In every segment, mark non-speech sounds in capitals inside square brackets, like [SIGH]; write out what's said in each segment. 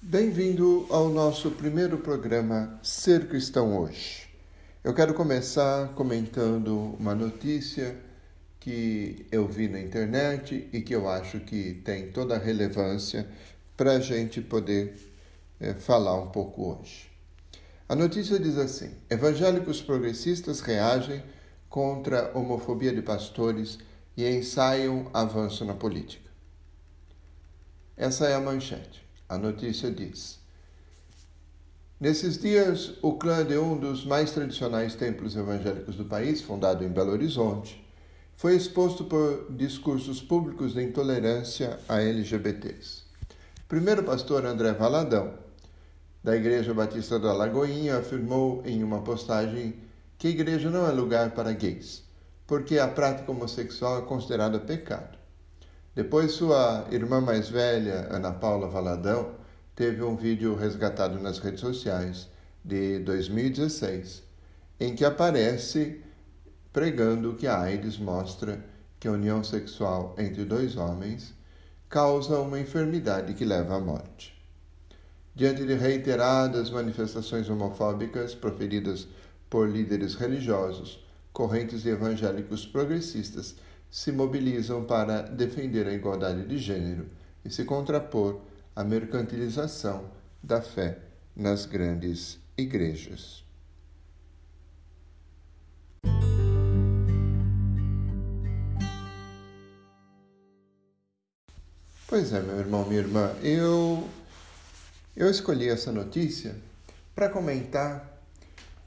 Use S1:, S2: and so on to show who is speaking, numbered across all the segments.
S1: Bem-vindo ao nosso primeiro programa Ser Cristão Hoje. Eu quero começar comentando uma notícia que eu vi na internet e que eu acho que tem toda a relevância para a gente poder é, falar um pouco hoje. A notícia diz assim: Evangélicos progressistas reagem contra a homofobia de pastores e ensaiam avanço na política. Essa é a manchete. A notícia diz: Nesses dias, o clã de um dos mais tradicionais templos evangélicos do país, fundado em Belo Horizonte, foi exposto por discursos públicos de intolerância a LGBTs. Primeiro pastor André Valadão, da Igreja Batista da Lagoinha, afirmou em uma postagem que a igreja não é lugar para gays, porque a prática homossexual é considerada pecado. Depois, sua irmã mais velha, Ana Paula Valadão, teve um vídeo resgatado nas redes sociais de 2016, em que aparece pregando que a AIDS mostra que a união sexual entre dois homens causa uma enfermidade que leva à morte. Diante de reiteradas manifestações homofóbicas proferidas por líderes religiosos, correntes evangélicos progressistas se mobilizam para defender a igualdade de gênero e se contrapor à mercantilização da fé nas grandes igrejas. Pois é, meu irmão, minha irmã, eu eu escolhi essa notícia para comentar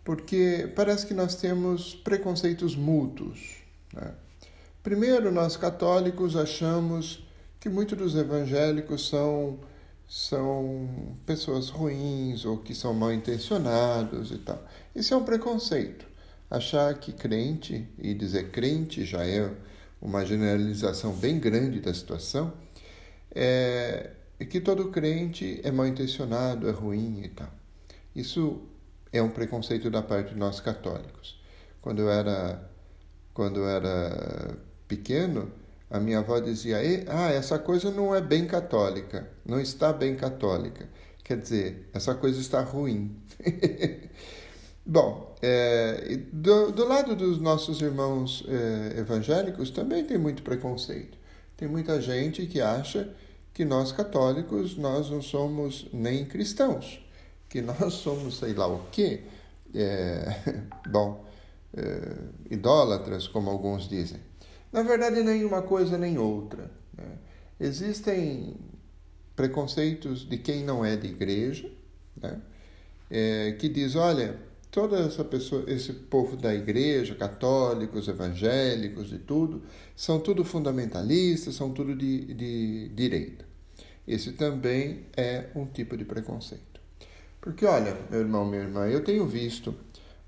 S1: porque parece que nós temos preconceitos mútuos. Né? Primeiro, nós católicos achamos que muitos dos evangélicos são, são pessoas ruins ou que são mal intencionados e tal. Isso é um preconceito. Achar que crente, e dizer crente já é uma generalização bem grande da situação, é que todo crente é mal intencionado, é ruim e tal. Isso é um preconceito da parte de nós católicos. Quando eu era, quando eu era pequeno, a minha avó dizia: Ah, essa coisa não é bem católica, não está bem católica. Quer dizer, essa coisa está ruim. [LAUGHS] Bom, é, do, do, lado dos nossos irmãos é, evangélicos também tem muito preconceito. Tem muita gente que acha que nós católicos nós não somos nem cristãos, que nós somos sei lá o quê. É, [LAUGHS] bom, é, idólatras, como alguns dizem. Na verdade, nem uma coisa nem outra. Né? Existem preconceitos de quem não é de igreja, né? é, que diz, olha, toda essa pessoa, esse povo da igreja, católicos, evangélicos e tudo, são tudo fundamentalistas, são tudo de, de direita. Esse também é um tipo de preconceito. Porque, olha, meu irmão, minha irmã, eu tenho visto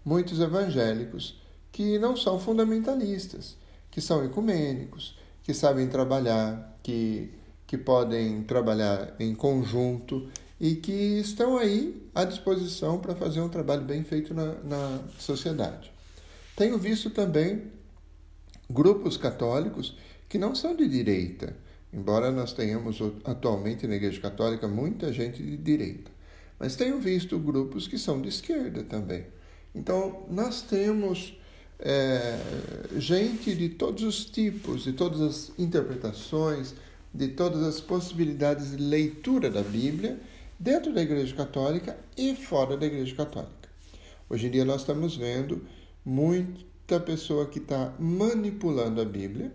S1: muitos evangélicos que não são fundamentalistas, que são ecumênicos, que sabem trabalhar, que, que podem trabalhar em conjunto e que estão aí à disposição para fazer um trabalho bem feito na, na sociedade. Tenho visto também grupos católicos que não são de direita, embora nós tenhamos atualmente na Igreja Católica muita gente de direita. Mas tenho visto grupos que são de esquerda também. Então, nós temos é, gente de todos os tipos, de todas as interpretações, de todas as possibilidades de leitura da Bíblia, dentro da Igreja Católica e fora da Igreja Católica. Hoje em dia nós estamos vendo muita pessoa que está manipulando a Bíblia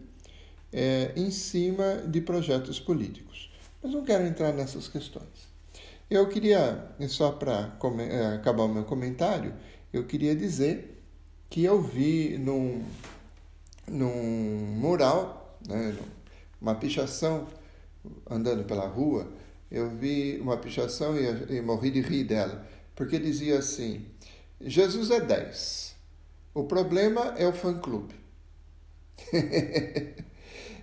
S1: é, em cima de projetos políticos. Mas não quero entrar nessas questões. Eu queria, só para é, acabar o meu comentário, eu queria dizer que eu vi num, num mural, né, uma pichação andando pela rua, eu vi uma pichação e, e morri de rir dela, porque dizia assim: Jesus é 10, o problema é o fã-clube. [LAUGHS]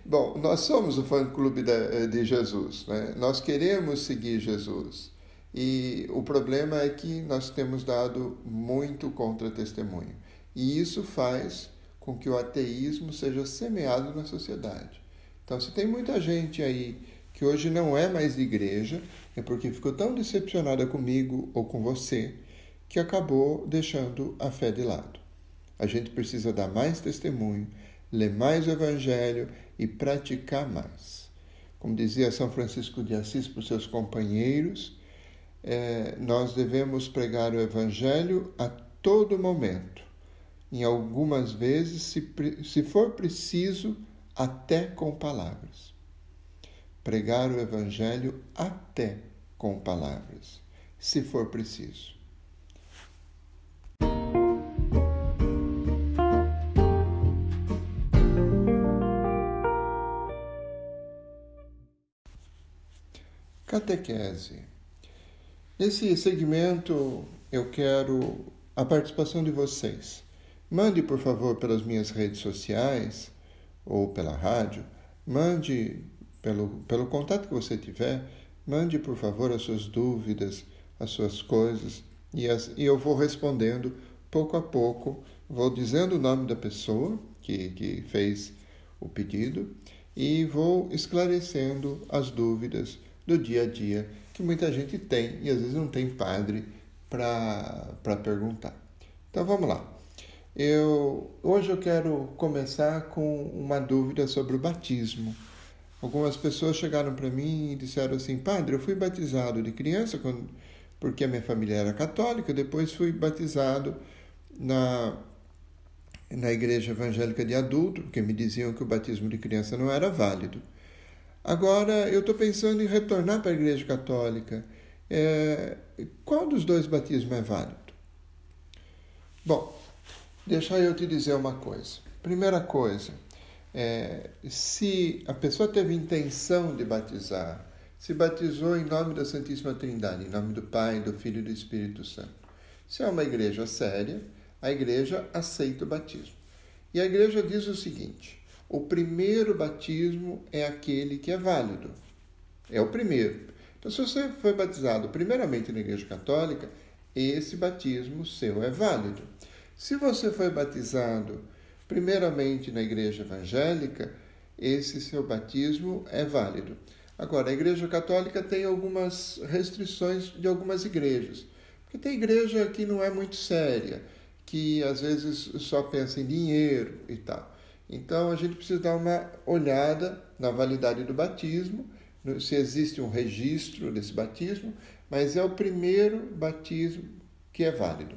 S1: Bom, nós somos o fã-clube de Jesus, né? nós queremos seguir Jesus. E o problema é que nós temos dado muito contra-testemunho. E isso faz com que o ateísmo seja semeado na sociedade. Então, se tem muita gente aí que hoje não é mais igreja, é porque ficou tão decepcionada comigo ou com você que acabou deixando a fé de lado. A gente precisa dar mais testemunho, ler mais o Evangelho e praticar mais. Como dizia São Francisco de Assis para os seus companheiros, é, nós devemos pregar o Evangelho a todo momento, em algumas vezes, se, se for preciso, até com palavras. Pregar o Evangelho até com palavras, se for preciso. Catequese. Nesse segmento, eu quero a participação de vocês. Mande, por favor, pelas minhas redes sociais ou pela rádio, mande pelo, pelo contato que você tiver, mande, por favor, as suas dúvidas, as suas coisas, e, as, e eu vou respondendo pouco a pouco, vou dizendo o nome da pessoa que, que fez o pedido e vou esclarecendo as dúvidas do dia a dia que muita gente tem e às vezes não tem padre para perguntar. Então vamos lá. Eu, hoje eu quero começar com uma dúvida sobre o batismo. Algumas pessoas chegaram para mim e disseram assim: Padre, eu fui batizado de criança quando, porque a minha família era católica, depois fui batizado na, na igreja evangélica de adulto, porque me diziam que o batismo de criança não era válido. Agora, eu estou pensando em retornar para a Igreja Católica. É, qual dos dois batismos é válido? Bom, deixa eu te dizer uma coisa. Primeira coisa, é, se a pessoa teve intenção de batizar, se batizou em nome da Santíssima Trindade, em nome do Pai, do Filho e do Espírito Santo. Se é uma igreja séria, a igreja aceita o batismo. E a igreja diz o seguinte: o primeiro batismo é aquele que é válido. É o primeiro. Então, se você foi batizado primeiramente na Igreja Católica, esse batismo seu é válido. Se você foi batizado primeiramente na Igreja Evangélica, esse seu batismo é válido. Agora, a Igreja Católica tem algumas restrições de algumas igrejas. Porque tem igreja que não é muito séria, que às vezes só pensa em dinheiro e tal. Então a gente precisa dar uma olhada na validade do batismo, se existe um registro desse batismo, mas é o primeiro batismo que é válido.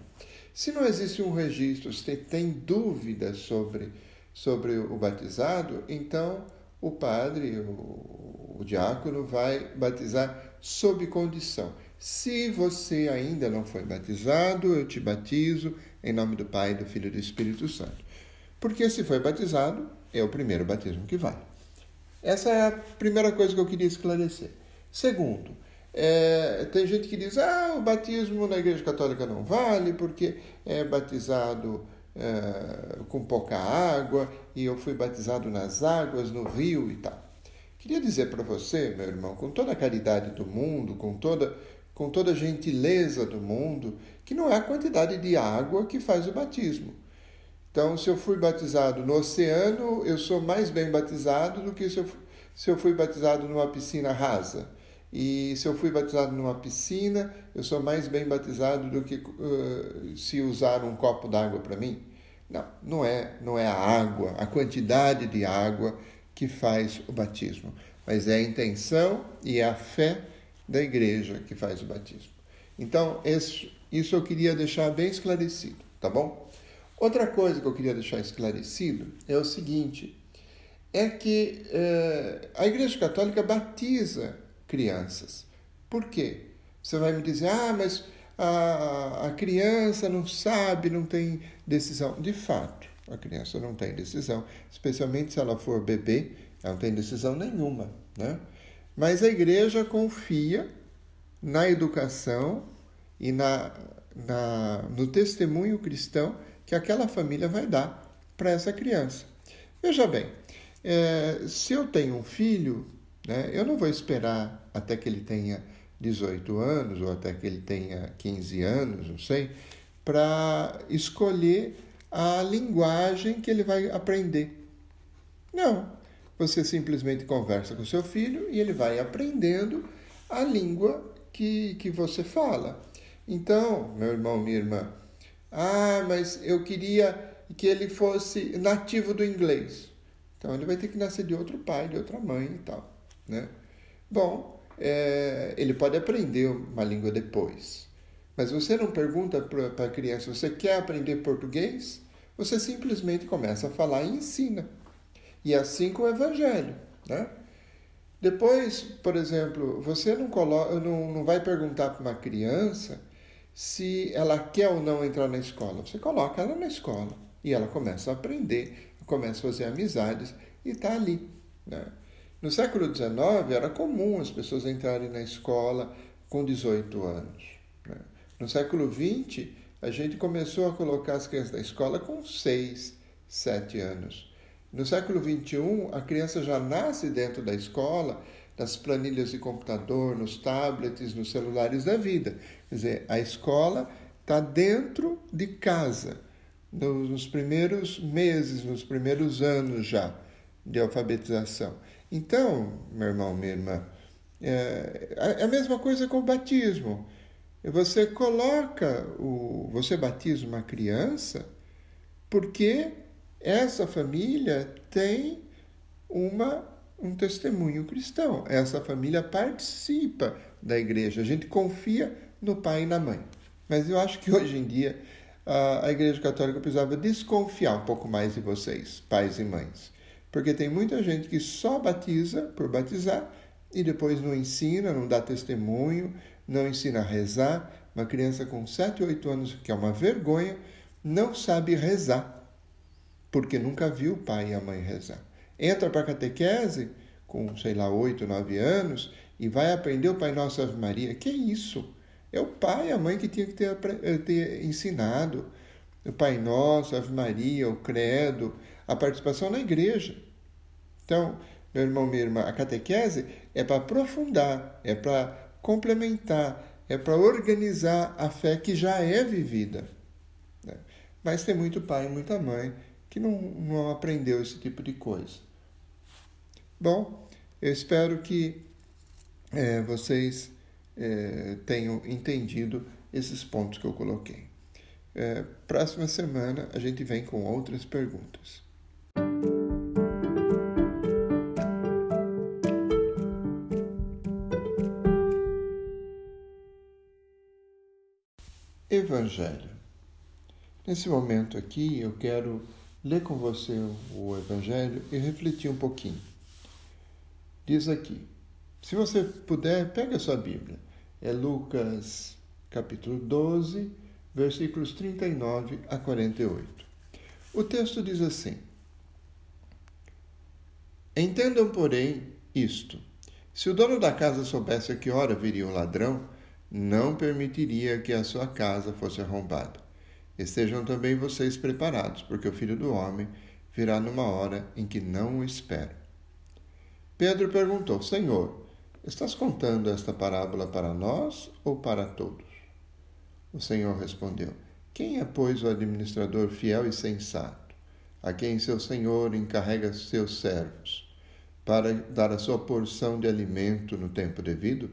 S1: Se não existe um registro, se tem dúvidas sobre, sobre o batizado, então o padre, o, o diácono, vai batizar sob condição. Se você ainda não foi batizado, eu te batizo em nome do Pai, do Filho e do Espírito Santo. Porque se foi batizado, é o primeiro batismo que vale. Essa é a primeira coisa que eu queria esclarecer. Segundo, é, tem gente que diz: ah, o batismo na Igreja Católica não vale porque é batizado é, com pouca água e eu fui batizado nas águas, no rio e tal. Queria dizer para você, meu irmão, com toda a caridade do mundo, com toda, com toda a gentileza do mundo, que não é a quantidade de água que faz o batismo. Então, se eu fui batizado no oceano, eu sou mais bem batizado do que se eu, se eu fui batizado numa piscina rasa. E se eu fui batizado numa piscina, eu sou mais bem batizado do que uh, se usar um copo d'água para mim. Não, não é, não é a água, a quantidade de água que faz o batismo, mas é a intenção e é a fé da igreja que faz o batismo. Então, isso, isso eu queria deixar bem esclarecido, tá bom? Outra coisa que eu queria deixar esclarecido é o seguinte: é que é, a Igreja Católica batiza crianças. Por quê? Você vai me dizer, ah, mas a, a criança não sabe, não tem decisão. De fato, a criança não tem decisão, especialmente se ela for bebê, ela não tem decisão nenhuma. Né? Mas a igreja confia na educação e na, na, no testemunho cristão que aquela família vai dar para essa criança. Veja bem, é, se eu tenho um filho, né, eu não vou esperar até que ele tenha 18 anos ou até que ele tenha 15 anos, não sei, para escolher a linguagem que ele vai aprender. Não. você simplesmente conversa com seu filho e ele vai aprendendo a língua que, que você fala. Então, meu irmão, minha irmã, ah, mas eu queria que ele fosse nativo do inglês. Então ele vai ter que nascer de outro pai, de outra mãe e tal, né? Bom, é, ele pode aprender uma língua depois. Mas você não pergunta para a criança, você quer aprender português? Você simplesmente começa a falar e ensina. E assim com o evangelho, né? Depois, por exemplo, você não, coloca, não, não vai perguntar para uma criança se ela quer ou não entrar na escola. Você coloca ela na escola e ela começa a aprender, começa a fazer amizades e está ali. Né? No século XIX era comum as pessoas entrarem na escola com 18 anos. Né? No século XX, a gente começou a colocar as crianças na escola com 6, 7 anos. No século XXI, a criança já nasce dentro da escola, das planilhas de computador, nos tablets, nos celulares da vida. Quer dizer, a escola está dentro de casa, nos primeiros meses, nos primeiros anos já de alfabetização. Então, meu irmão, minha irmã, é, é a mesma coisa com o batismo. Você coloca o, você batiza uma criança porque essa família tem uma, um testemunho cristão. Essa família participa da igreja. A gente confia no pai e na mãe. Mas eu acho que hoje em dia a Igreja Católica precisava desconfiar um pouco mais de vocês, pais e mães. Porque tem muita gente que só batiza por batizar e depois não ensina, não dá testemunho, não ensina a rezar. Uma criança com 7, 8 anos, que é uma vergonha, não sabe rezar porque nunca viu o pai e a mãe rezar. Entra para a catequese com, sei lá, 8, 9 anos e vai aprender o Pai Nosso Ave Maria. Que isso? É o pai e a mãe que tinha que ter, ter ensinado o Pai Nosso, Ave Maria, o Credo, a participação na igreja. Então, meu irmão, minha irmã, a catequese é para aprofundar, é para complementar, é para organizar a fé que já é vivida. Né? Mas tem muito pai e muita mãe que não, não aprendeu esse tipo de coisa. Bom, eu espero que é, vocês é, tenham entendido esses pontos que eu coloquei. É, próxima semana a gente vem com outras perguntas. Evangelho. Nesse momento aqui eu quero ler com você o Evangelho e refletir um pouquinho. Diz aqui: se você puder, pega a sua Bíblia. É Lucas capítulo 12, versículos 39 a 48. O texto diz assim: Entendam, porém, isto: se o dono da casa soubesse a que hora viria o ladrão, não permitiria que a sua casa fosse arrombada. Estejam também vocês preparados, porque o filho do homem virá numa hora em que não o espera. Pedro perguntou: Senhor, estás contando esta parábola para nós ou para todos? O Senhor respondeu: Quem é, pois, o administrador fiel e sensato, a quem seu senhor encarrega seus servos, para dar a sua porção de alimento no tempo devido?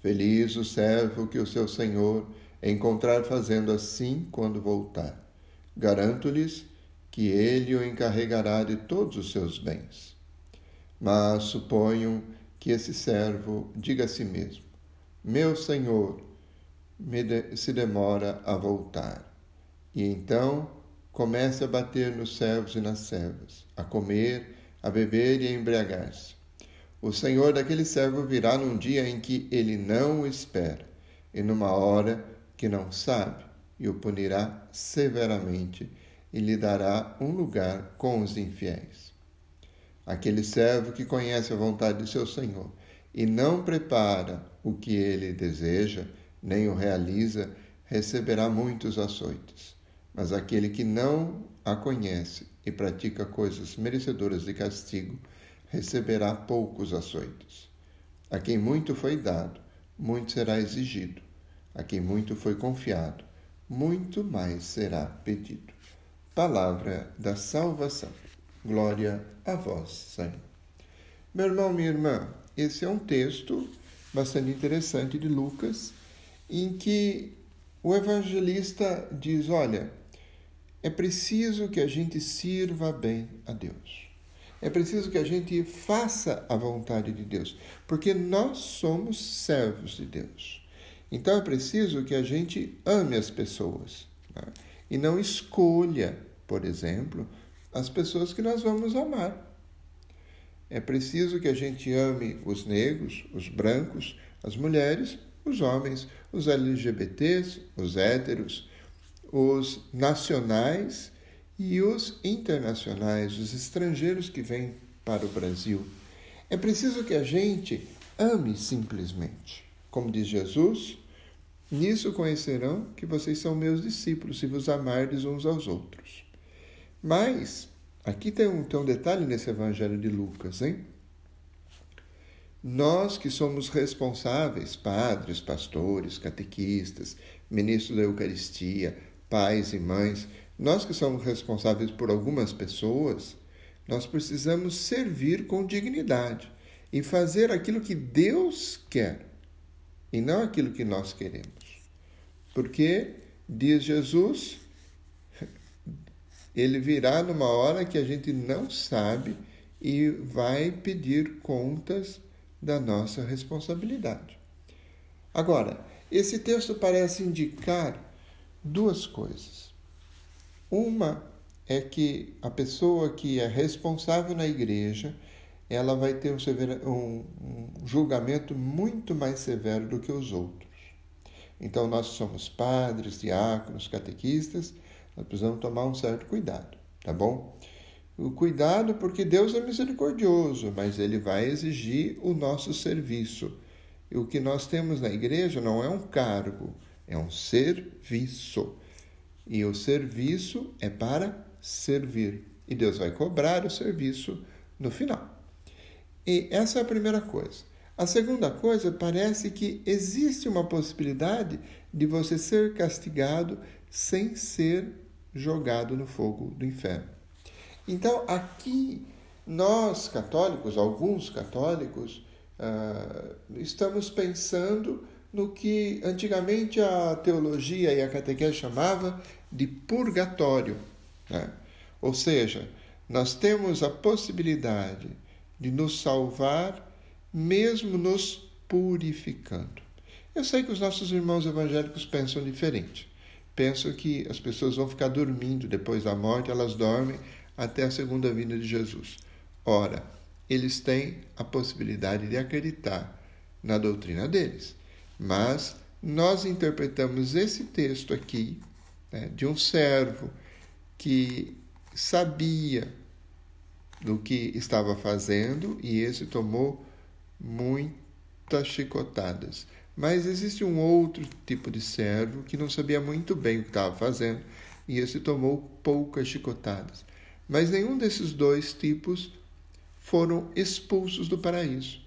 S1: Feliz o servo que o seu senhor encontrar fazendo assim quando voltar. Garanto-lhes que ele o encarregará de todos os seus bens. Mas suponham que esse servo diga a si mesmo: Meu senhor de se demora a voltar. E então comece a bater nos servos e nas servas, a comer, a beber e a embriagar-se. O senhor daquele servo virá num dia em que ele não espera, e numa hora que não sabe, e o punirá severamente e lhe dará um lugar com os infiéis. Aquele servo que conhece a vontade de seu Senhor e não prepara o que ele deseja, nem o realiza, receberá muitos açoites. Mas aquele que não a conhece e pratica coisas merecedoras de castigo, receberá poucos açoites. A quem muito foi dado, muito será exigido a quem muito foi confiado, muito mais será pedido. Palavra da salvação. Glória a vós, Senhor. Meu irmão, minha irmã, esse é um texto bastante interessante de Lucas, em que o evangelista diz: olha, é preciso que a gente sirva bem a Deus. É preciso que a gente faça a vontade de Deus, porque nós somos servos de Deus. Então é preciso que a gente ame as pessoas né? e não escolha, por exemplo, as pessoas que nós vamos amar. É preciso que a gente ame os negros, os brancos, as mulheres, os homens, os LGBTs, os héteros, os nacionais e os internacionais, os estrangeiros que vêm para o Brasil. É preciso que a gente ame simplesmente. Como diz Jesus, nisso conhecerão que vocês são meus discípulos, se vos amardes uns aos outros. Mas, aqui tem um, tem um detalhe nesse evangelho de Lucas, hein? Nós que somos responsáveis, padres, pastores, catequistas, ministros da Eucaristia, pais e mães, nós que somos responsáveis por algumas pessoas, nós precisamos servir com dignidade e fazer aquilo que Deus quer e não aquilo que nós queremos. Porque, diz Jesus, [LAUGHS] ele virá numa hora que a gente não sabe e vai pedir contas da nossa responsabilidade. Agora, esse texto parece indicar duas coisas. Uma é que a pessoa que é responsável na igreja, ela vai ter um, severo, um, um julgamento muito mais severo do que os outros. Então, nós somos padres, diáconos, catequistas, nós precisamos tomar um certo cuidado, tá bom? O cuidado porque Deus é misericordioso, mas ele vai exigir o nosso serviço. E o que nós temos na igreja não é um cargo, é um serviço. E o serviço é para servir. E Deus vai cobrar o serviço no final. E essa é a primeira coisa. A segunda coisa, parece que existe uma possibilidade de você ser castigado sem ser jogado no fogo do inferno. Então, aqui, nós católicos, alguns católicos, uh, estamos pensando no que antigamente a teologia e a catequese chamava de purgatório. Né? Ou seja, nós temos a possibilidade de nos salvar mesmo nos purificando. Eu sei que os nossos irmãos evangélicos pensam diferente. Pensam que as pessoas vão ficar dormindo depois da morte, elas dormem até a segunda vinda de Jesus. Ora, eles têm a possibilidade de acreditar na doutrina deles. Mas nós interpretamos esse texto aqui né, de um servo que sabia do que estava fazendo e esse tomou muitas chicotadas. Mas existe um outro tipo de servo que não sabia muito bem o que estava fazendo e esse tomou poucas chicotadas. Mas nenhum desses dois tipos foram expulsos do paraíso.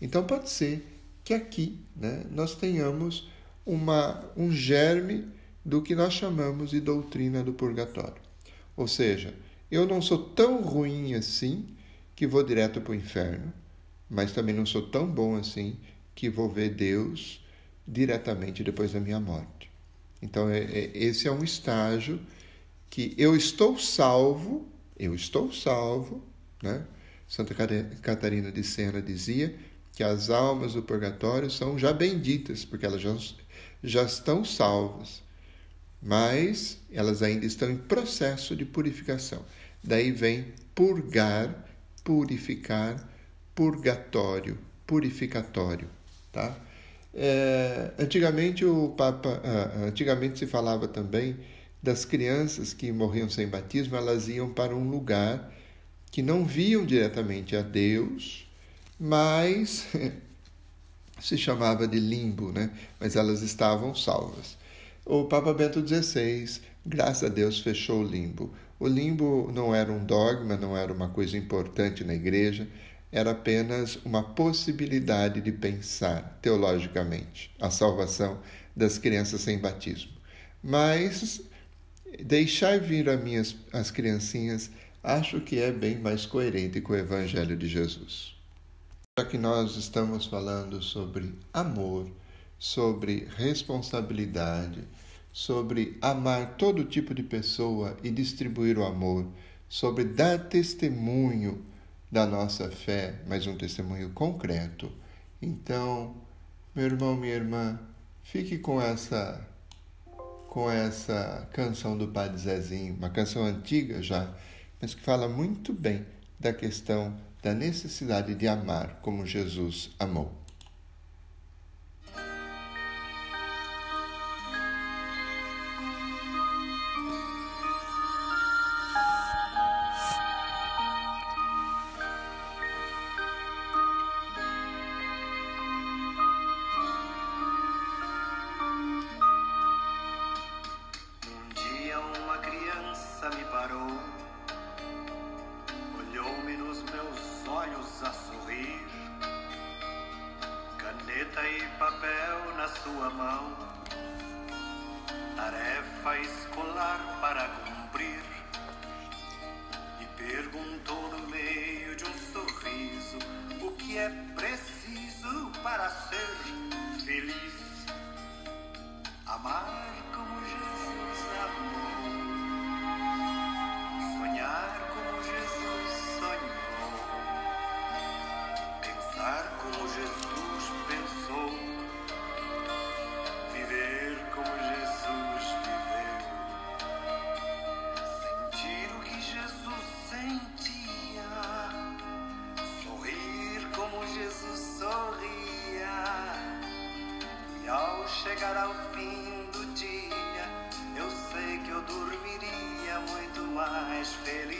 S1: Então pode ser que aqui né, nós tenhamos uma, um germe do que nós chamamos de doutrina do purgatório. Ou seja, eu não sou tão ruim assim que vou direto para o inferno, mas também não sou tão bom assim que vou ver Deus diretamente depois da minha morte. Então, é, é, esse é um estágio que eu estou salvo, eu estou salvo, né? Santa Catarina de Sena dizia que as almas do purgatório são já benditas, porque elas já, já estão salvas, mas elas ainda estão em processo de purificação. Daí vem purgar, purificar, purgatório, purificatório, tá? É, antigamente o Papa, ah, antigamente se falava também das crianças que morriam sem batismo, elas iam para um lugar que não viam diretamente a Deus, mas [LAUGHS] se chamava de limbo, né? Mas elas estavam salvas. O Papa Bento XVI, graças a Deus, fechou o limbo. O limbo não era um dogma, não era uma coisa importante na igreja, era apenas uma possibilidade de pensar teologicamente a salvação das crianças sem batismo. Mas deixar vir as minhas as criancinhas acho que é bem mais coerente com o Evangelho de Jesus. Já que nós estamos falando sobre amor, sobre responsabilidade, sobre amar todo tipo de pessoa e distribuir o amor, sobre dar testemunho da nossa fé, mas um testemunho concreto. Então, meu irmão, minha irmã, fique com essa com essa canção do Padre Zezinho, uma canção antiga já, mas que fala muito bem da questão da necessidade de amar como Jesus amou.
S2: Sua mão, tarefa escolar para cumprir. E perguntou no meio de um sorriso o que é preciso para ser feliz. Amar feliz.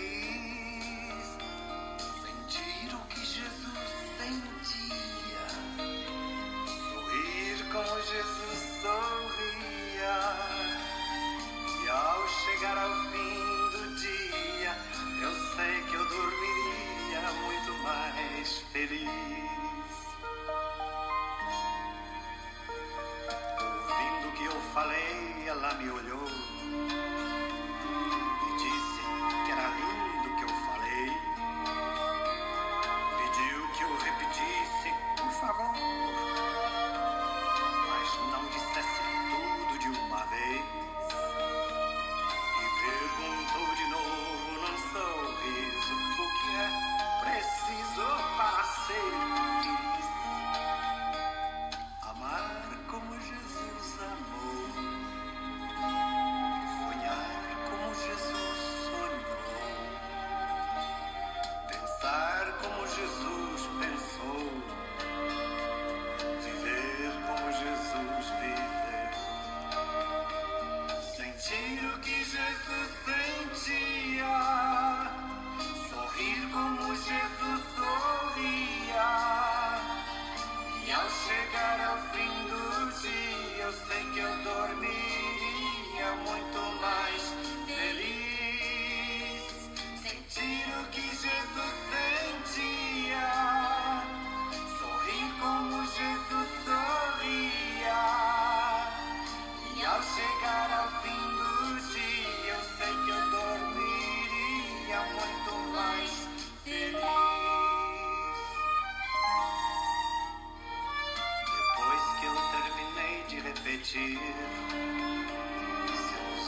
S2: Seus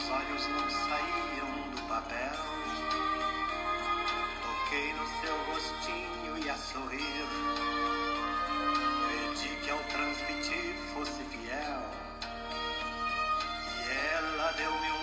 S2: olhos não saíam do papel. Toquei no seu rostinho e a sorrir. Pedi que ao transmitir fosse fiel. E ela deu-me um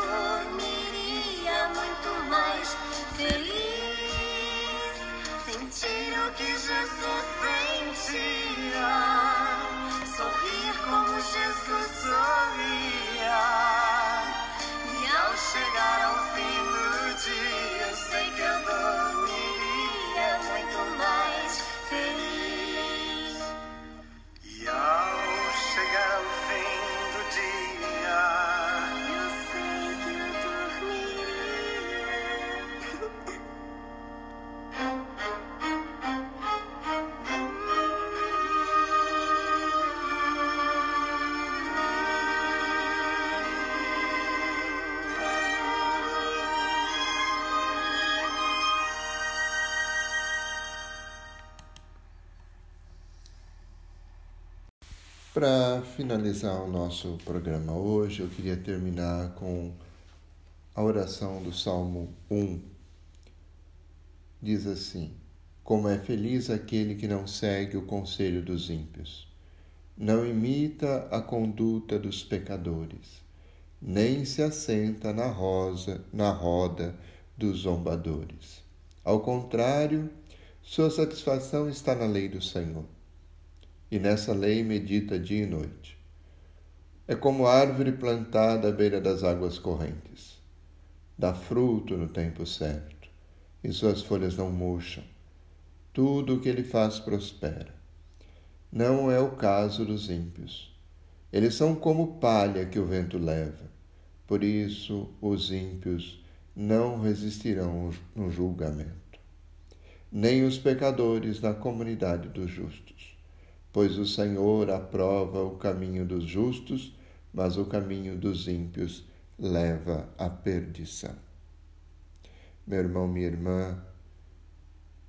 S1: para finalizar o nosso programa hoje, eu queria terminar com a oração do Salmo 1. Diz assim: Como é feliz aquele que não segue o conselho dos ímpios, não imita a conduta dos pecadores, nem se assenta na rosa, na roda dos zombadores. Ao contrário, sua satisfação está na lei do Senhor, e nessa lei medita dia e noite. É como árvore plantada à beira das águas correntes. Dá fruto no tempo certo, e suas folhas não murcham. Tudo o que ele faz prospera. Não é o caso dos ímpios. Eles são como palha que o vento leva. Por isso, os ímpios não resistirão no julgamento nem os pecadores na comunidade dos justos. Pois o Senhor aprova o caminho dos justos, mas o caminho dos ímpios leva à perdição. Meu irmão, minha irmã,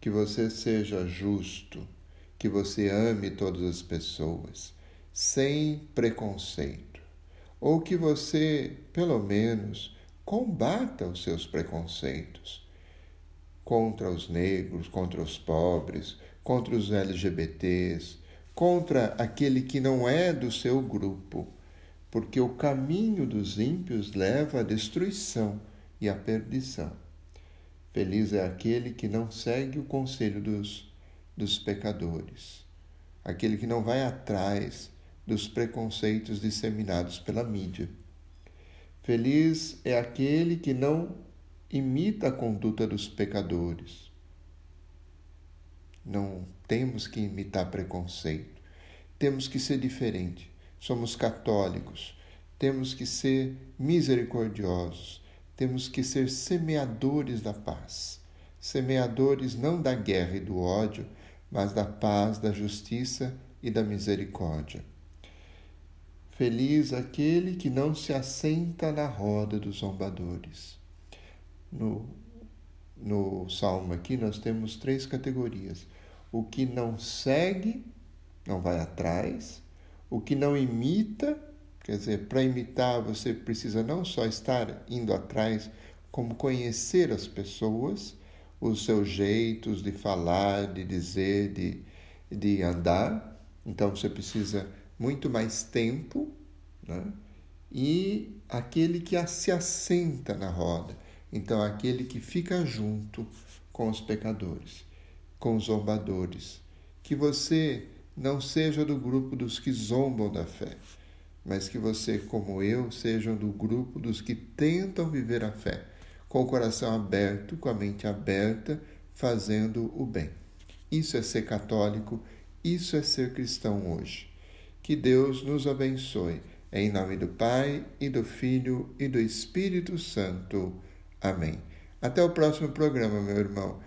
S1: que você seja justo, que você ame todas as pessoas, sem preconceito, ou que você, pelo menos, combata os seus preconceitos contra os negros, contra os pobres, contra os LGBTs, contra aquele que não é do seu grupo, porque o caminho dos ímpios leva à destruição e à perdição. Feliz é aquele que não segue o conselho dos, dos pecadores, aquele que não vai atrás dos preconceitos disseminados pela mídia. Feliz é aquele que não imita a conduta dos pecadores. Não temos que imitar preconceito. Temos que ser diferente. Somos católicos. Temos que ser misericordiosos. Temos que ser semeadores da paz. Semeadores não da guerra e do ódio, mas da paz, da justiça e da misericórdia. Feliz aquele que não se assenta na roda dos zombadores no, no salmo aqui, nós temos três categorias: o que não segue, não vai atrás, o que não imita, quer dizer, para imitar você precisa não só estar indo atrás, como conhecer as pessoas, os seus jeitos de falar, de dizer, de, de andar. Então você precisa muito mais tempo, né? e aquele que se assenta na roda. Então, aquele que fica junto com os pecadores, com os zombadores. Que você não seja do grupo dos que zombam da fé, mas que você, como eu, seja do grupo dos que tentam viver a fé, com o coração aberto, com a mente aberta, fazendo o bem. Isso é ser católico, isso é ser cristão hoje. Que Deus nos abençoe. Em nome do Pai, e do Filho e do Espírito Santo. Amém. Até o próximo programa, meu irmão.